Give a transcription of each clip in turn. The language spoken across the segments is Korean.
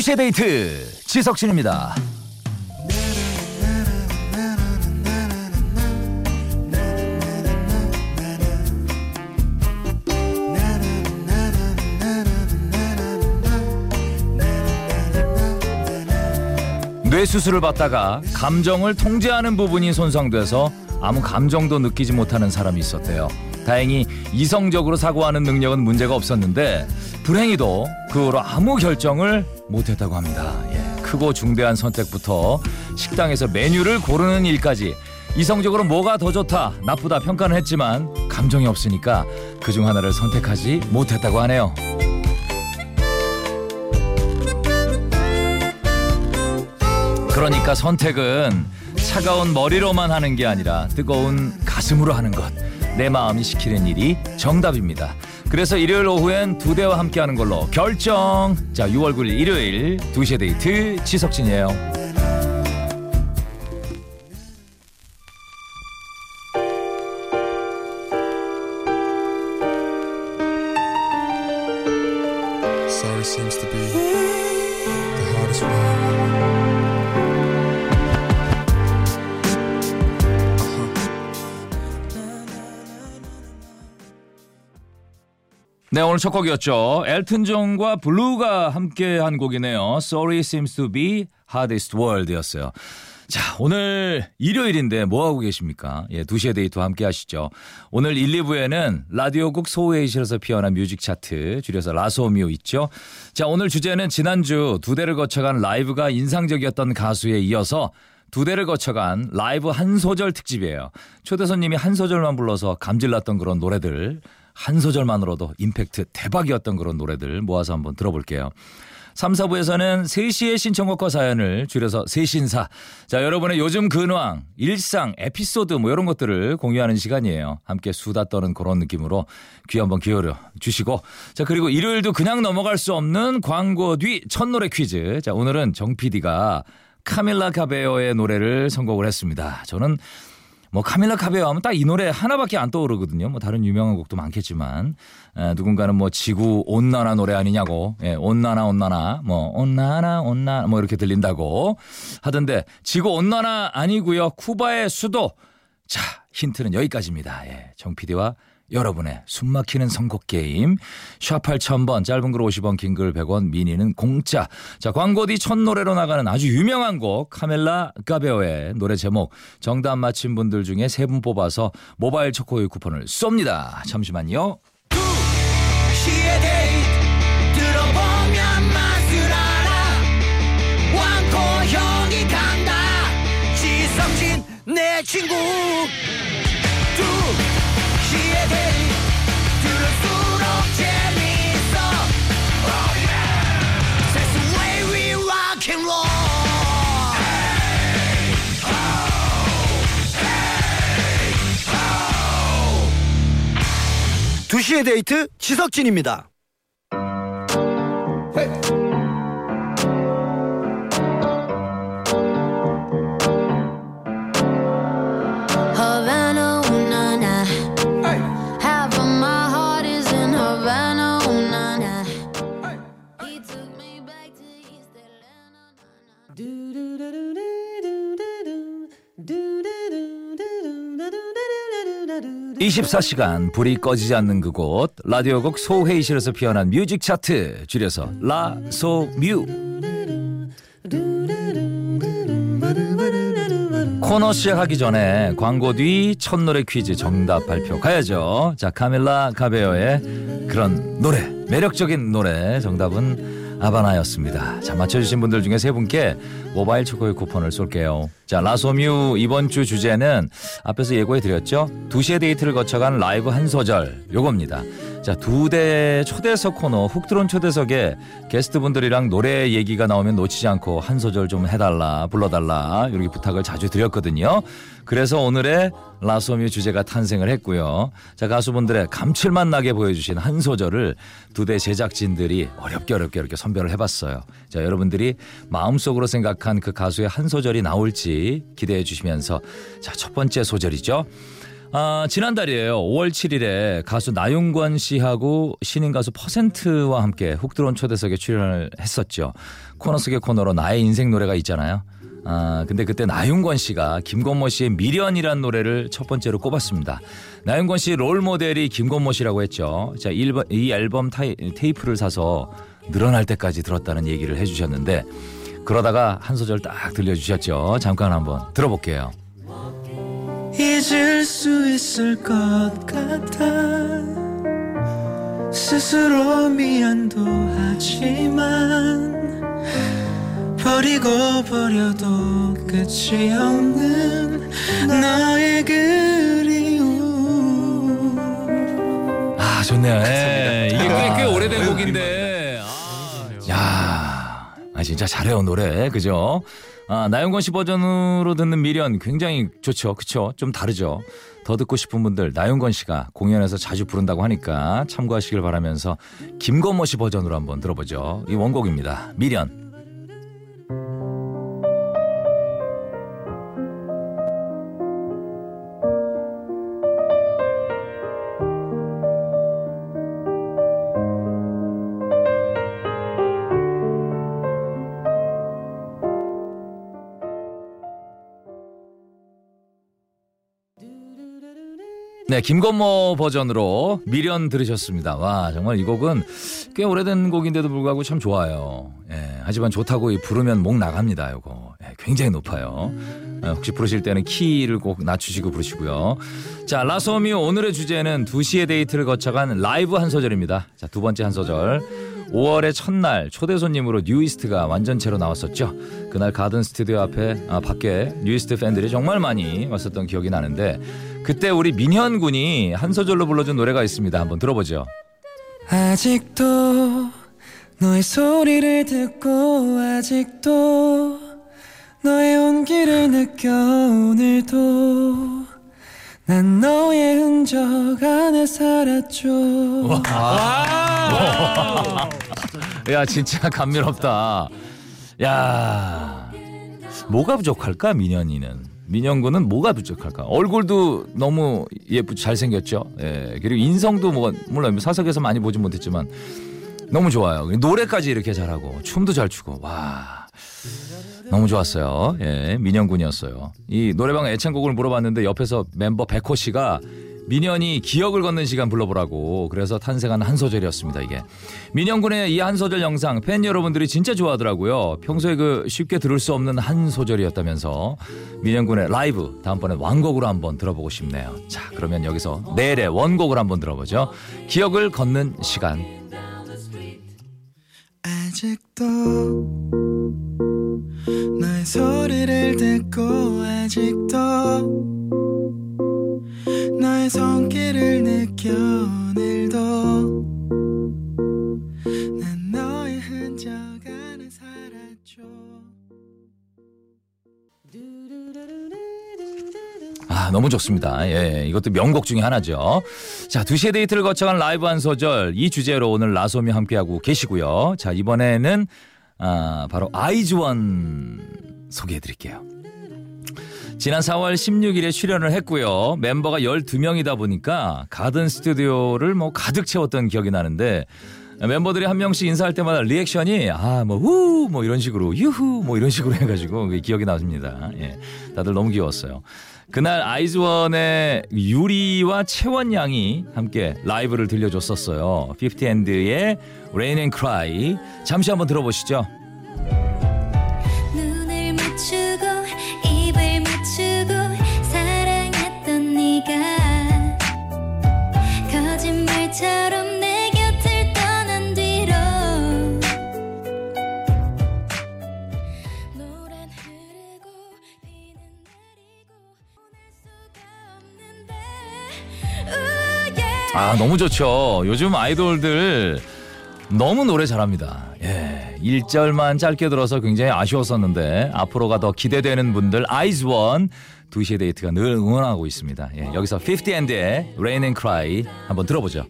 2시의 데이트 지석진입니다. 뇌수술을 받다가 감정을 통제하는 부분이 손상돼서 아무 감정도 느끼지 못하는 사람이 있었대요. 다행히 이성적으로 사고하는 능력은 문제가 없었는데 불행히도 그 후로 아무 결정을 못했다고 합니다. 예, 크고 중대한 선택부터 식당에서 메뉴를 고르는 일까지 이성적으로 뭐가 더 좋다, 나쁘다 평가는 했지만 감정이 없으니까 그 중 하나를 선택하지 못했다고 하네요. 그러니까 선택은 차가운 머리로만 하는 게 아니라 뜨거운 가슴으로 하는 것. 내 마음이 시키는 일이 정답입니다. 그래서 일요일 오후엔 두 대와 함께하는 걸로 결정. 자, 6월 9일 일요일 2시에 데이트 지석진이에요. 네, 오늘 첫 곡이었죠. 엘튼 존과 블루가 함께 한 곡이네요. Sorry seems to be hardest word였어요. 자, 오늘 일요일인데 뭐 하고 계십니까? 예, 2시의 데이트와 함께 하시죠. 오늘 1, 2부에는 라디오국 소회의실에서 피어난 뮤직 차트, 줄여서 라소뮤 있죠. 자, 오늘 주제는 지난주 두데를 거쳐간 라이브가 인상적이었던 가수에 이어서 두데를 거쳐간 라이브 한 소절 특집이에요. 초대 손님이 한 소절만 불러서 감질났던 그런 노래들 한 소절만으로도 임팩트 대박이었던 그런 노래들 모아서 한번 들어볼게요. 3, 4부에서는 3시의 신청곡과 사연을 줄여서 세신사. 자, 여러분의 요즘 근황, 일상, 에피소드 뭐 이런 것들을 공유하는 시간이에요. 함께 수다 떠는 그런 느낌으로 귀 한번 기울여 주시고. 자, 그리고 일요일도 그냥 넘어갈 수 없는 광고 뒤 첫 노래 퀴즈. 자, 오늘은 정 PD가 카밀라 카베오의 노래를 선곡을 했습니다. 저는 뭐 카밀라 카베오 하면 딱 이 노래 하나밖에 안 떠오르거든요. 뭐 다른 유명한 곡도 많겠지만 에, 누군가는 뭐 지구 온난화 노래 아니냐고 예, 온난화 온난화 뭐 온난화 온난화 뭐 이렇게 들린다고 하던데 지구 온난화 아니고요. 쿠바의 수도 자 힌트는 여기까지입니다. 예, 정 PD와 여러분의 숨막히는 선곡 게임. 샵 8000번 짧은 글 50원 긴 글 100원 미니는 공짜. 자 광고 뒤 첫 노래로 나가는 아주 유명한 곡 카멜라 까베오의 노래 제목. 정답 맞힌 분들 중에 세 분 뽑아서 모바일 초코우유 쿠폰을 쏩니다. 잠시만요. 내 친구 2시의 데이트 지석진입니다. 24시간 불이 꺼지지 않는 그곳 라디오곡 소회의실에서 피어난 뮤직 차트 줄여서 라소뮤 코너 시작하기 전에 광고 뒤 첫 노래 퀴즈 정답 발표 가야죠. 자, 카밀라 카베오의 그런 노래, 매력적인 노래 정답은 아바나였습니다. 자, 맞춰주신 분들 중에 세 분께 모바일 초코의 쿠폰을 쏠게요. 자, 라소뮤 이번 주 주제는 앞에서 예고해 드렸죠. 2시의 데이트를 거쳐간 라이브 한 소절 요겁니다. 자, 두데 초대석 코너 훅 들어온 초대석에 게스트분들이랑 노래 얘기가 나오면 놓치지 않고 한 소절 좀 해달라, 불러달라 이렇게 부탁을 자주 드렸거든요. 그래서 오늘의 라소뮤 주제가 탄생을 했고요. 자, 가수분들의 감칠맛 나게 보여주신 한 소절을 두데 제작진들이 어렵게 어렵게 이렇게 선별을 해봤어요. 자, 여러분들이 마음속으로 생각한 그 가수의 한 소절이 나올지 기대해 주시면서 자, 첫 번째 소절이죠. 아, 지난달이에요. 5월 7일에 가수 나윤권 씨하고 신인 가수 퍼센트와 함께 훅 들어온 초대석에 출연을 했었죠. 코너 속의 코너로 나의 인생 노래가 있잖아요. 아, 근데 그때 나윤권 씨가 김건모 씨의 미련이란 노래를 첫 번째로 꼽았습니다. 나윤권 씨 롤 모델이 김건모 씨라고 했죠. 자, 이 앨범- 이 앨범 타이, 테이프를 사서 늘어날 때까지 들었다는 얘기를 해주셨는데 그러다가 한 소절 딱 들려주셨죠. 잠깐 한번 들어볼게요. 잊을 수 있을 것 같아 스스로 미안도 하지만 버리고 버려도 끝이 없는 너의 그리움 아 좋네요. 예, 이게 꽤, 꽤 오래된 곡인데. 아, 야, 아 진짜 잘해요 노래, 그죠? 아 나영건 씨 버전으로 듣는 미련 굉장히 좋죠, 그쵸? 좀 다르죠. 더 듣고 싶은 분들 나윤건 씨가 공연에서 자주 부른다고 하니까 참고하시길 바라면서 김건모 씨 버전으로 한번 들어보죠. 이 원곡입니다. 미련. 네, 김건모 버전으로 미련 들으셨습니다. 와, 정말 이 곡은 꽤 오래된 곡인데도 불구하고 참 좋아요. 예, 하지만 좋다고 이 부르면 목 나갑니다, 요거. 예, 굉장히 높아요. 예, 혹시 부르실 때는 키를 꼭 낮추시고 부르시고요. 자, 라소뮤 오늘의 주제는 2시의 데이트를 거쳐간 라이브 한 소절입니다. 자, 두 번째 한 소절. 5월의 첫날 초대 손님으로 뉴이스트가 완전체로 나왔었죠. 그날 가든 스튜디오 앞에 아, 밖에 뉴이스트 팬들이 정말 많이 왔었던 기억이 나는데 그때 우리 민현 군이 한 소절로 불러준 노래가 있습니다. 한번 들어보죠. 아직도 너의 소리를 듣고 아직도 너의 온기를 느껴 오늘도 난 너의 흔적 안에 살았죠 야 진짜 감미롭다. 야 뭐가 부족할까 민현이는 민현 군은 뭐가 부족할까? 얼굴도 너무 예쁘 잘생겼죠. 예 그리고 인성도 뭐 물론 사석에서 많이 보진 못했지만 너무 좋아요. 노래까지 이렇게 잘하고 춤도 잘 추고 와. 너무 좋았어요. 예, 민현 군이었어요. 이 노래방 애창곡을 물어봤는데 옆에서 멤버 백호 씨가 민현이 기억을 걷는 시간 불러보라고 그래서 탄생한 한 소절이었습니다 이게. 민현 군의 이 한 소절 영상 팬 여러분들이 진짜 좋아하더라고요. 평소에 그 쉽게 들을 수 없는 한 소절이었다면서 민현 군의 라이브 다음번에 완곡으로 한번 들어보고 싶네요. 자 그러면 여기서 내일의 원곡을 한번 들어보죠. 기억을 걷는 시간. 아직도 너의 소리를 듣고 아직도 너의 손길을 느껴 오늘도 난 너의 흔적 안에 살았죠 아, 너무 좋습니다. 예, 이것도 명곡 중에 하나죠. 자, 두시의 데이트를 거쳐간 라이브 한 소절. 이 주제로 오늘 라소뮤 함께하고 계시고요. 자, 이번에는, 아, 바로 아이즈원 소개해 드릴게요. 지난 4월 16일에 출연을 했고요. 멤버가 12명이다 보니까 가든 스튜디오를 뭐 가득 채웠던 기억이 나는데 멤버들이 한 명씩 인사할 때마다 리액션이 아 뭐 우 뭐 이런 식으로 유후 뭐 이런 식으로 해가지고 기억이 나십니다. 예, 다들 너무 귀여웠어요. 그날 아이즈원의 유리와 채원 양이 함께 라이브를 들려줬었어요. 50앤드의 Rain and Cry 잠시 한번 들어보시죠. 아, 너무 좋죠. 요즘 아이돌들 너무 노래 잘합니다. 예. 1절만 짧게 들어서 굉장히 아쉬웠었는데 앞으로가 더 기대되는 분들 아이즈 원 2시의 데이트가 늘 응원하고 있습니다. 예. 여기서 50&의 Rain and Cry 한번 들어보죠.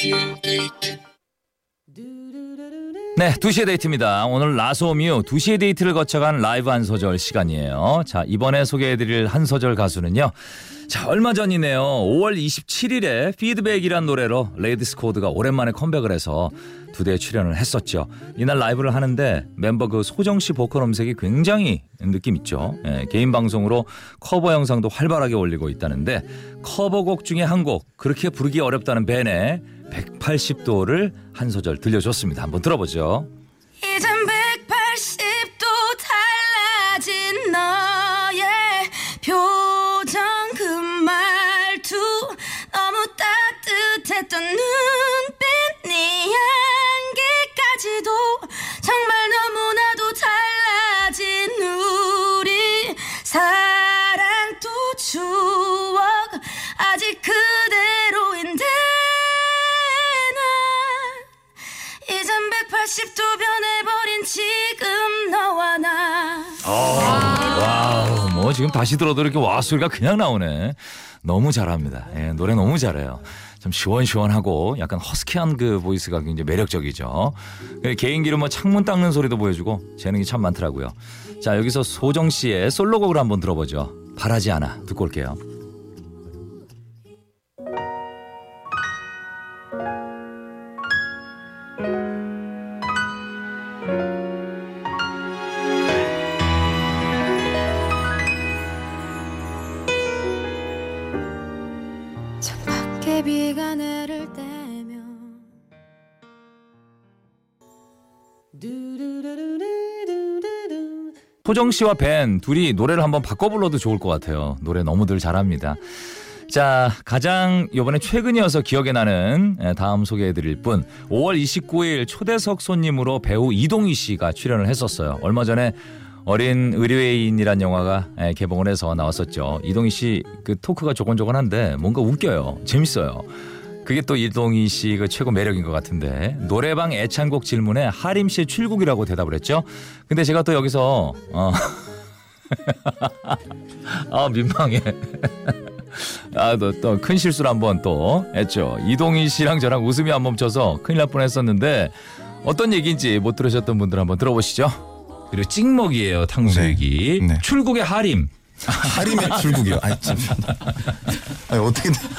2시의 데이트 네, 2시의 데이트입니다. 오늘 라소뮤 2시의 데이트를 거쳐간 라이브 한 소절 시간이에요. 자, 이번에 소개해드릴 한 소절 가수는요. 자, 얼마 전이네요. 5월 27일에 피드백이란 노래로 레이디스 코드가 오랜만에 컴백을 해서 두데에 출연을 했었죠. 이날 라이브를 하는데 멤버 그 소정 씨 보컬 음색이 굉장히 느낌 있죠. 예, 개인 방송으로 커버 영상도 활발하게 올리고 있다는데 커버곡 중에 한 곡 그렇게 부르기 어렵다는 밴의 180도를 한 소절 들려줬습니다. 한번 들어보죠. 이젠 180도 달라진 너의 표정 그 말투 너무 따뜻했던 눈 지금 다시 들어도 이렇게 와 소리가 그냥 나오네. 너무 잘합니다. 예, 노래 너무 잘해요. 좀 시원시원하고 약간 허스키한 그 보이스가 굉장히 매력적이죠. 그 개인기로 뭐 창문 닦는 소리도 보여주고 재능이 참 많더라고요. 자, 여기서 소정 씨의 솔로곡을 한번 들어보죠. 바라지 않아 듣고 올게요. 소정 씨와 벤 둘이 노래를 한번 바꿔 불러도 좋을 것 같아요. 노래 너무들 잘합니다. 자, 가장 이번에 최근이어서 기억에 나는 예, 다음 소개해드릴 분 5월 29일 초대석 손님으로 배우 이동희 씨가 출연을 했었어요. 얼마 전에 어린 의뢰인이란 영화가 예, 개봉을 해서 나왔었죠. 이동희 씨 그 토크가 조곤조곤한데 뭔가 웃겨요. 재밌어요. 그게 또 이동희 씨그 최고 매력인 것 같은데 노래방 애창곡 질문에 하림 씨의 출국이라고 대답을 했죠. 근데 제가 또 여기서 어. 아 민망해. 아또 큰 실수를 한번 또 했죠. 이동희 씨랑 저랑 웃음이 안 멈춰서 큰일 날 뻔했었는데 어떤 얘기인지 못 들으셨던 분들 한번 들어보시죠. 그리고 찍먹이에요 탕수육이 네. 네. 출국의 하림. 하림의 출국이요. 아니 참. 아니 어떻게 된-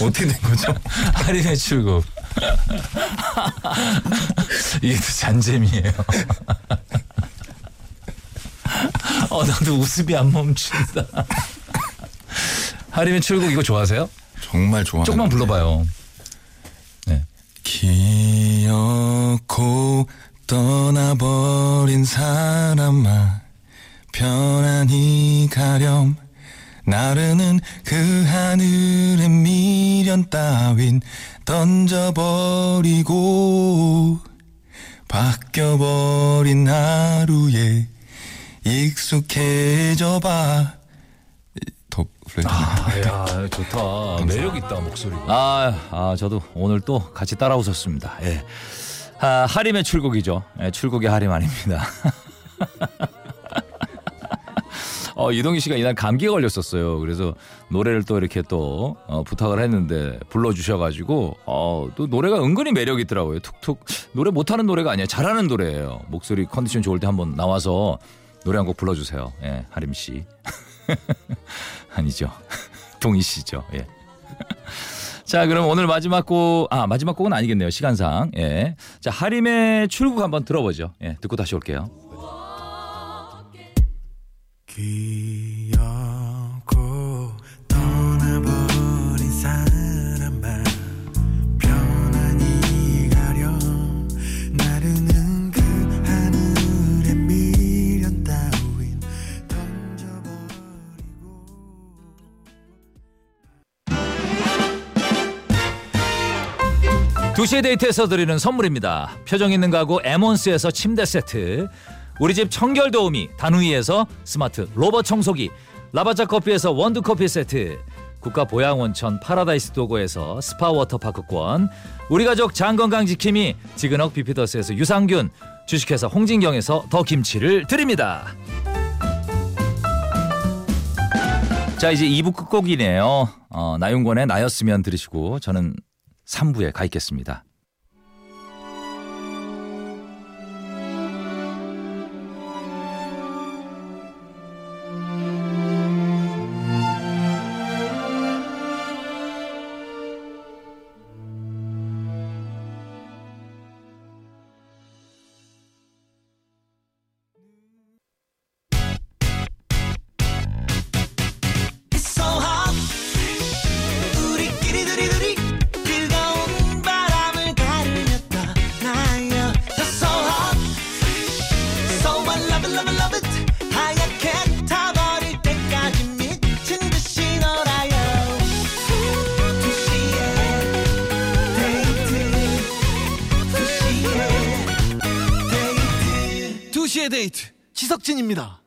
어떻게 된 거죠? 할인의 출국. 이게 또 잔재미예요. 어, 나도 웃음이 안 멈춘다. 할인의 출국 이거 좋아하세요? 정말 좋아. 조금만 불러봐요. 네. 기어코 떠나버린 사람아 편안히 가렴 나르는 그 하늘의 미련 따윈 던져버리고 바뀌어버린 하루에 익숙해져 봐 더 불러야 되나요? 아, 야, 좋다. 매력 있다 목소리가. 아, 아, 저도 오늘 또 같이 따라 웃었습니다. 예. 아, 하림의 출국이죠. 예, 출국의 하림 아닙니다. 어, 이동희 씨가 이날 감기에 걸렸었어요. 그래서 노래를 또 이렇게 또 어, 부탁을 했는데 불러주셔가지고 어, 또 노래가 은근히 매력 있더라고요. 툭툭 노래 못하는 노래가 아니에요. 잘하는 노래예요. 목소리 컨디션 좋을 때 한번 나와서 노래 한 곡 불러주세요. 예, 하림 씨. 아니죠. 동희 씨죠. 예. 자, 그럼 오늘 마지막 곡, 아, 마지막 곡은 아니겠네요. 시간상. 예. 자, 하림의 출국 한번 들어보죠. 예, 듣고 다시 올게요. 기어코 떠나버린 사람아 편안히 가렴 나르는 그 데이트에서 드리는 선물입니다. 표정 있는 가구 에몬스에서 침대 세트, 우리 집 청결 도우미 다누이에서 스마트 로봇 청소기, 라바자 커피에서 원두 커피 세트, 국가 보양 온천 파라다이스 도고에서 스파 워터파크권, 우리 가족 장건강 지킴이 지그넉 비피더스에서 유산균, 주식회사 홍진경에서 더 김치를 드립니다. 자 이제 2부 끝곡이네요. 어, 나윤권의 나였으면 들으시고 저는 3부에 가 있겠습니다. 2시의 데이트 지석진입니다.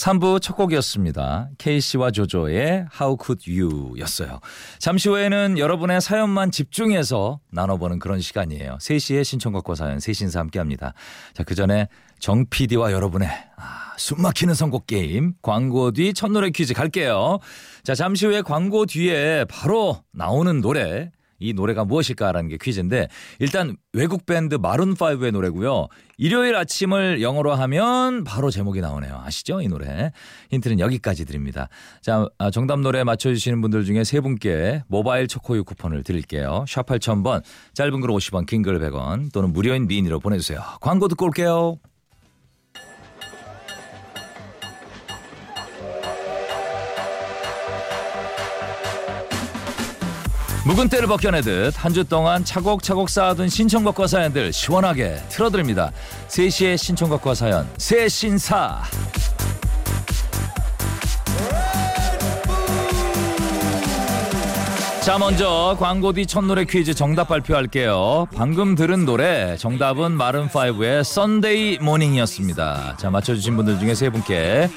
3부 첫 곡이었습니다. 케이씨와 조조의 How Could You 였어요. 잠시 후에는 여러분의 사연만 집중해서 나눠보는 그런 시간이에요. 3시에 신청곡과 사연, 세신사 함께 합니다. 자, 그 전에 정 PD와 여러분의 아, 숨 막히는 선곡 게임, 광고 뒤 첫 노래 퀴즈 갈게요. 자, 잠시 후에 광고 뒤에 바로 나오는 노래, 이 노래가 무엇일까라는 게 퀴즈인데 일단 외국 밴드 마룬 5의 노래고요. 일요일 아침을 영어로 하면 바로 제목이 나오네요. 아시죠? 이 노래. 힌트는 여기까지 드립니다. 자, 아, 정답 노래 맞춰 주시는 분들 중에 세 분께 모바일 초코유 쿠폰을 드릴게요. 샵 8000번, 짧은 글 50원, 긴 글 100원 또는 무료인 미니로 보내 주세요. 광고 듣고 올게요. 묵은 때를 벗겨내듯 한 주 동안 차곡차곡 쌓아둔 신청곡과 사연들 시원하게 틀어드립니다. 3시의 신청곡과 사연 세신사 자 먼저 광고 뒤 첫 노래 퀴즈 정답 발표할게요. 방금 들은 노래 정답은 마룬5의 Sunday Morning이었습니다. 자 맞춰주신 분들 중에 세 분께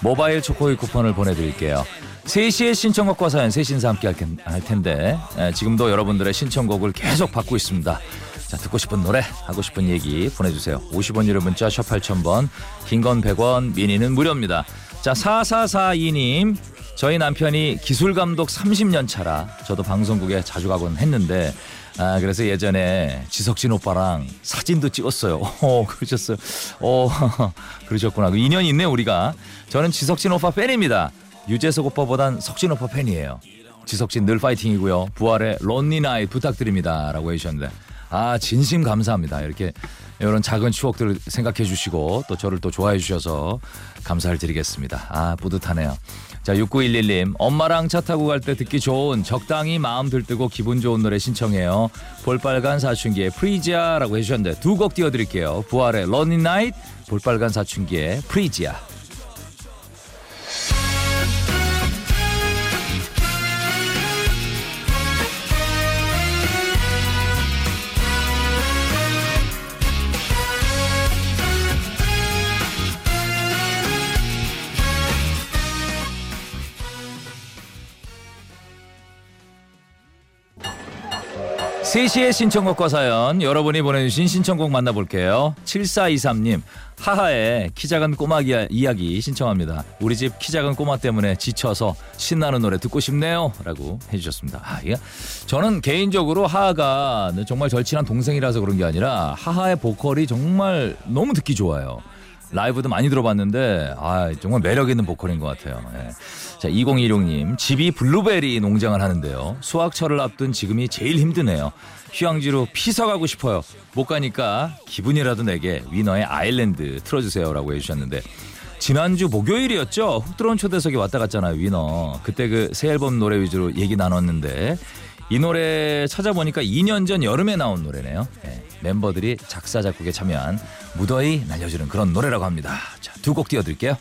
모바일 초코이 쿠폰을 보내드릴게요. 3시에 신청곡과 사연 세신사 함께 할 텐- 할 텐데 에, 지금도 여러분들의 신청곡을 계속 받고 있습니다. 자 듣고 싶은 노래 하고 싶은 얘기 보내주세요. 50원 유료 문자 샵 8000번 긴 건 100원 미니는 무료입니다. 자 4442님 저희 남편이 기술 감독 30년 차라 저도 방송국에 자주 가곤 했는데 아 그래서 예전에 지석진 오빠랑 사진도 찍었어요. 어 그러셨어요. 어 그러셨구나. 그 인연이 있네 우리가. 저는 지석진 오빠 팬입니다. 유재석 오빠보단 석진 오빠 팬이에요. 지석진 늘 파이팅이고요. 부활의 Lonely Night 부탁드립니다라고 해주셨는데 아 진심 감사합니다. 이렇게 이런 작은 추억들을 생각해 주시고 또 저를 또 좋아해 주셔서 감사를 드리겠습니다. 아 뿌듯하네요. 자 6911님 엄마랑 차 타고 갈 때 듣기 좋은 적당히 마음 들뜨고 기분 좋은 노래 신청해요. 볼빨간 사춘기의 프리지아라고 해주셨는데 두 곡 띄워드릴게요. 부활의 Lonely Night 볼빨간 사춘기의 프리지아 세시의 신청곡과 사연 여러분이 보내주신 신청곡 만나볼게요. 7423님 하하의 키 작은 꼬마 이야- 이야기 신청합니다. 우리 집 키 작은 꼬마 때문에 지쳐서 신나는 노래 듣고 싶네요. 라고 해주셨습니다. 아, 이게 저는 개인적으로 하하가 정말 절친한 동생이라서 그런 게 아니라 하하의 보컬이 정말 너무 듣기 좋아요. 라이브도 많이 들어봤는데 아 정말 매력 있는 보컬인 것 같아요. 예. 자 2016님 집이 블루베리 농장을 하는데요. 수확철을 앞둔 지금이 제일 힘드네요. 휴양지로 피서 가고 싶어요. 못 가니까 기분이라도 내게 위너의 아일랜드 틀어주세요 라고 해주셨는데 지난주 목요일이었죠. 훅 들어온 초대석에 왔다 갔잖아요. 위너 그때 그 새 앨범 노래 위주로 얘기 나눴는데 이 노래 찾아보니까 2년 전 여름에 나온 노래네요. 예, 멤버들이 작사 작곡에 참여한 무더위 날려주는 그런 노래라고 합니다. 자, 두 곡 띄워드릴게요.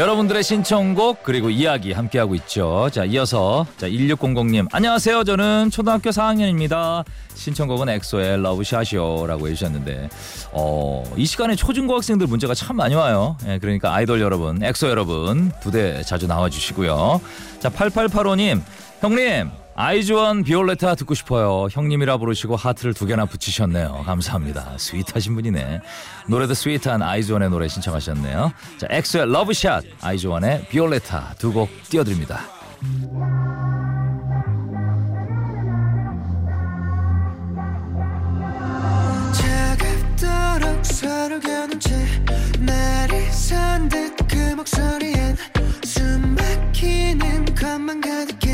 여러분들의 신청곡 그리고 이야기 함께하고 있죠. 자, 이어서 자 1600님 안녕하세요. 저는 초등학교 4학년입니다. 신청곡은 엑소의 Love Shot이요라고 해주셨는데 어, 이 시간에 초중고 학생들 문자가 참 많이 와요. 예, 그러니까 아이돌 여러분, 엑소 여러분 부디 자주 나와주시고요. 자 8885님 형님 아이즈원 비올레타 듣고 싶어요. 형님이라 부르시고 하트를 두 개나 붙이셨네요. 감사합니다. 스윗하신 분이네. 노래도 sweet한 아이즈원의 노래 신청하셨네요. 자, 엑소의 Love Shot, 아이즈원의 비올레타 두 곡 띄워드립니다. 그 가득해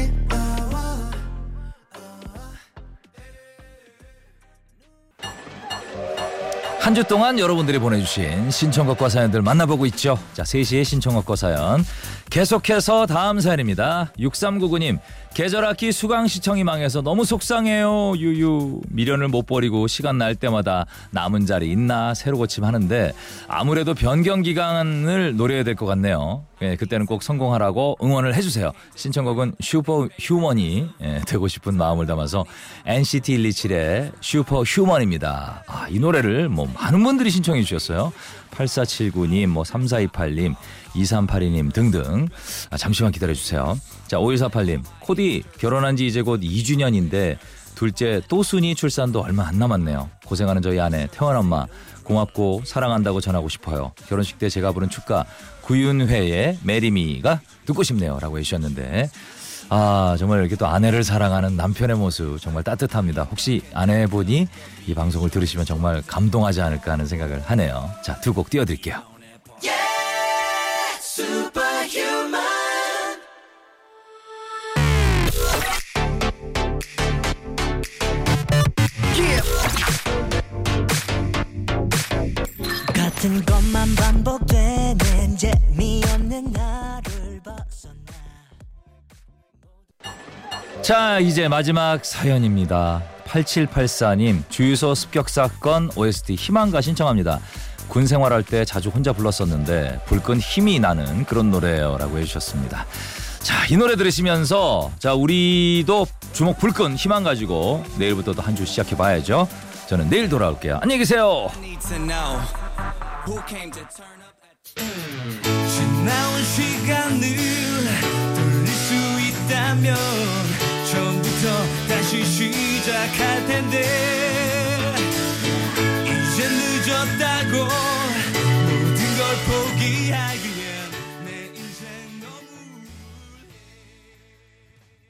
한 주 동안 여러분들이 보내주신 신청곡과 사연들 만나보고 있죠. 자, 3시의 신청곡과 사연. 계속해서 다음 사연입니다. 6399님, 계절학기 수강 시청이 망해서 너무 속상해요. 유유. 미련을 못 버리고 시간 날 때마다 남은 자리 있나 새로 고침하는데 아무래도 변경 기간을 노려야 될 것 같네요. 예, 그때는 꼭 성공하라고 응원을 해주세요. 신청곡은 슈퍼 휴먼이 예, 되고 싶은 마음을 담아서 NCT 127의 Superhuman입니다. 아, 이 노래를 뭐 많은 분들이 신청해 주셨어요. 8479님, 뭐 3428님, 2382님 등등. 아, 잠시만 기다려 주세요. 자, 5148님, 코디 결혼한 지 이제 곧 2주년인데 둘째 또순이 출산도 얼마 안 남았네요. 고생하는 저희 아내 태원 엄마 고맙고 사랑한다고 전하고 싶어요. 결혼식 때 제가 부른 축가 구윤회의 Marry Me가 듣고 싶네요라고 해주셨는데 아 정말 이렇게 또 아내를 사랑하는 남편의 모습 정말 따뜻합니다. 혹시 아내분이 이 방송을 들으시면 정말 감동하지 않을까 하는 생각을 하네요. 자 두 곡 띄워드릴게요. 같은 것만 반복되는 재미없는 나 자, 이제 마지막 사연입니다. 8784님, 주유소 습격 사건 OST 희망가 신청합니다. 군 생활할 때 자주 혼자 불렀었는데 불끈 힘이 나는 그런 노래예요라고 해주셨습니다. 자, 이 노래 들으시면서 자, 우리도 주먹 불끈 희망 가지고 내일부터 도한주 시작해 봐야죠. 저는 내일 돌아올게요. 안녕히 계세요. 처음부터 다시 시작할 텐데 이제 늦었다고